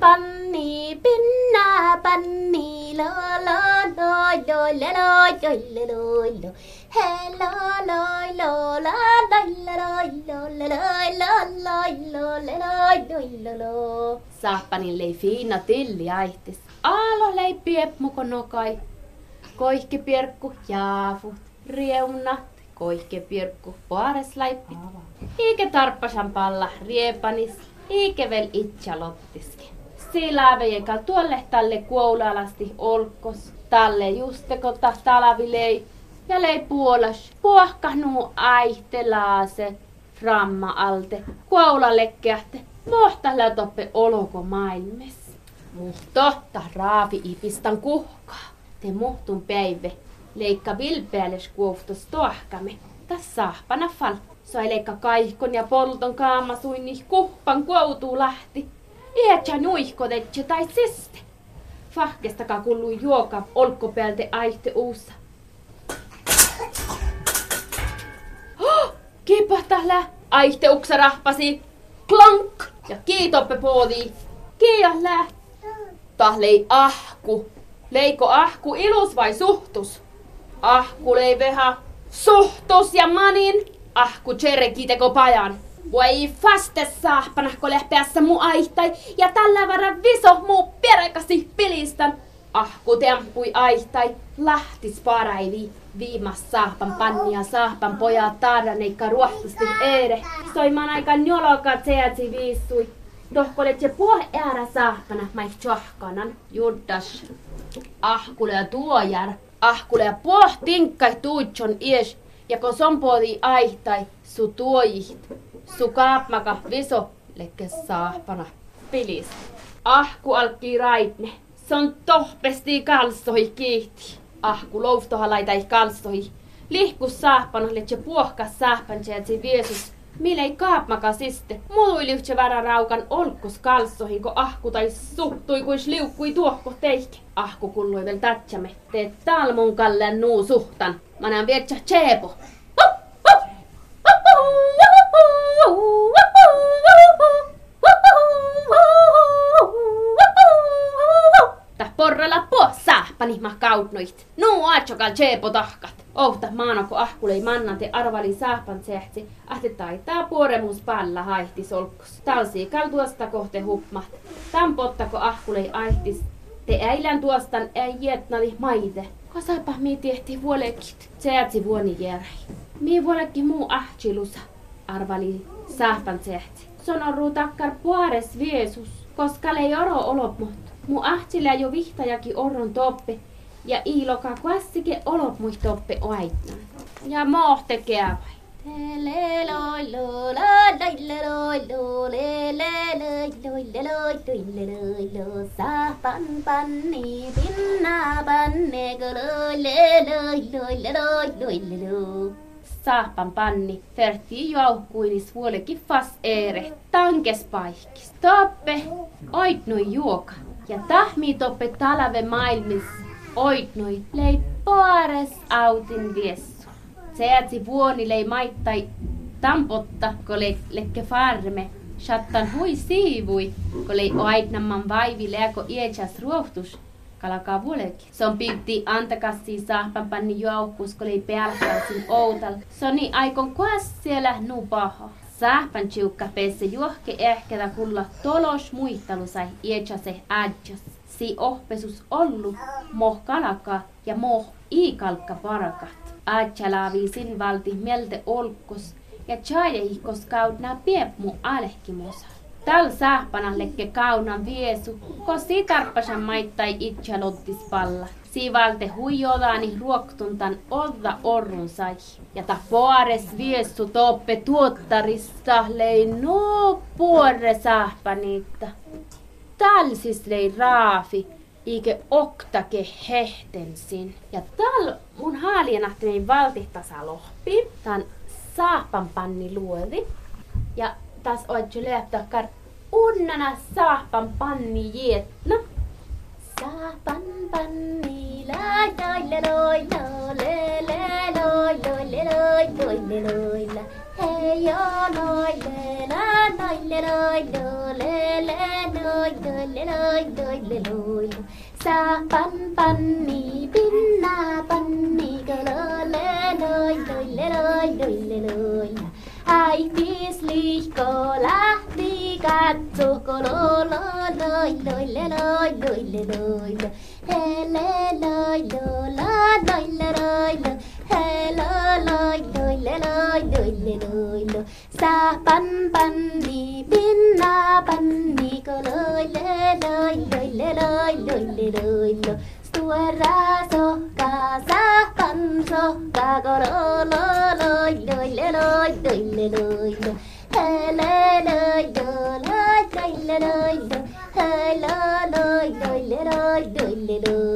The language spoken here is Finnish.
panni pinna panni lo lo lo lo le lo lo le lo lo he lo lo lo la la la lo lo le lo lo lo lo le lo lo lo lo Sahpanin lei fiina tilli aihtis. Aalo lei piepmukonokai. Koihki pierkku jaafut, reunat, koihki pierkku paareslaippit. Iike tarppasan palla riepanis, iike vel itse loptiski lottiski. Silaavejekal tuolle talle kuoulalasti olkos, talle justekota talavilei ja lei puolas puohkahnu aihtelaase framma alte kuoulalle kähte mohtalla toppe oloko maailmes. Muhtohta raavi ipistan kuhkaa, te muhtun päivä, leikka vilpeäles kuoftos tohkame, tas saapana fal. Sai leikka kaihkon ja polton kaamasuinni kuhpan kuoutuu lähti. Ietsä nuihko tai siste. Fahkestakaa kullui juoka olkkopäältä aihte uussa. Oh, Kipahtahla, aihte uksa rahpasi. Klank! Ja kiitoppe poodi. Kiialla. Tahlei ahku. Leiko ahku ilus vai suhtus? Ahku lei veha. Suhtus ja manin. Ahku tsereki teko pajan. Voi faste saahpanahko lähpeässä mu aihtai ja tällä vara viso mu peräkasi pilistän. Ahku tempui aihtai, lahtis paraivi. Viimas saahpan pannia saahpan pojat tarraneikka ruohtusti eere. Soiman aika njolokat seätsi viissui. Tohkolet ja puh äärä saahpana mai tjohkanan. Juddas. Ahkule ja tuojar. Ahkule ja puh tinkkai tuutson ies. Ja kun son podi aihtai su tuojit. Su kaapmaka viso lekke saahpana pilis. Ahku alkki raitne. On tohpesti kalsoi kiihti. Ahku loustoha laitai kalsoi. Lihku saahpana letse puohkas saahpan tseetsi viesus. Milei kaapmaka siste. Muilyhtsä värä raukan olkkus kalsohi, ko ahku tai suhtui kuin liukkui tuohko teike. Ahku kullui vel tatsame. Teet talmun kallen nuu suhtan. Mä näen vietsä tseepo. Saahpani ma kautnoit. Nuu aatsokal tseepo tahkat. Ohta maanako ahkulei mannante arvali saahpan sehtsi, ahte taitaa puoremus palla haihti solkkus. Talsi kal tuosta kohte hupmat. Tam pottako ahkulei aihtis. Te äilän tuostan ei jetnali maite. Kasapa mi tehti vuolekit. Seätsi vuoni järäi. Mi vuolekki muu ahtsilusa. Arvali saahpan sehtsi. Sonoruu takkar puares viesus. Koska lei oro olop mut. Mu ahtsilä jo vihtajakin orron toppe, ja iiloka kuassike olop muistoppe oaitna. Ja mohtekeä vai. Saapan panni, ferti jauhkuinis vuolekin fas ere, tankes paikkis. Toppe, oit juoka. Ja tahmi toppe talave maailmissa oitnoi lei paares autin viessu. Seätsi vuoni lei maittai tampotta, ko lei lekke farme. Shattan hui siivui, ko lei oaitnamman vaivi leako iechas ruohtus. Kalakaa vuoleki. Se on pitti antakassi saahpan panni juokkus, ko lei pelkäsin outal. Soni aikon kuas siellä nu paha. Saahpan chiukka pesse juohke ehketä kulla tolos muistalu sai iechase adjas si ohpesus ollu moh kalaka ja moh iikalkka parakat. Aatsalaavi sin valti mielte olkos ja tjaajehikos kaudna piepmu alehkimosa. Tal saahpana lekke kaunan viesu, ko si tarppasan maittai itse lottis palla. Si valte huijodaani ruoktuntan odda orrun sai. Ja ta poares viesu toppe tuottarista lei no puore saahpaniitta talsis lei raafi, ike oktake hehtensin. Ja tal mun haalien ahtemien valtihtasa lohpi, tän saapan panni luoli. Ja tas oetju löptakar unnana saapan panni jietna. Saapan panni la la la loi la le le loi loi le loi loi le loi la. Hei yo loi le la loi le loi lo le le loi. loi loi loi loi loi loi sa pan pan ni pinna pan cô lá đi cà chô cô lo lo lơi lơi lê lơi lơi lê lơi hê lê lơi lô lá lơi lê lơi hê lơ lơi lơi lê lơi lơi lê lơi lơ sa pan pan đi bin na pan đi cô lơi lê lơi lơi lê lơi lơi lê lơi lơ ra so ca sa pan so ca cô lo lo lơi lơi lê lơi lơi lê lơi loi loi loi loi he lo loi loi loi loi loi loi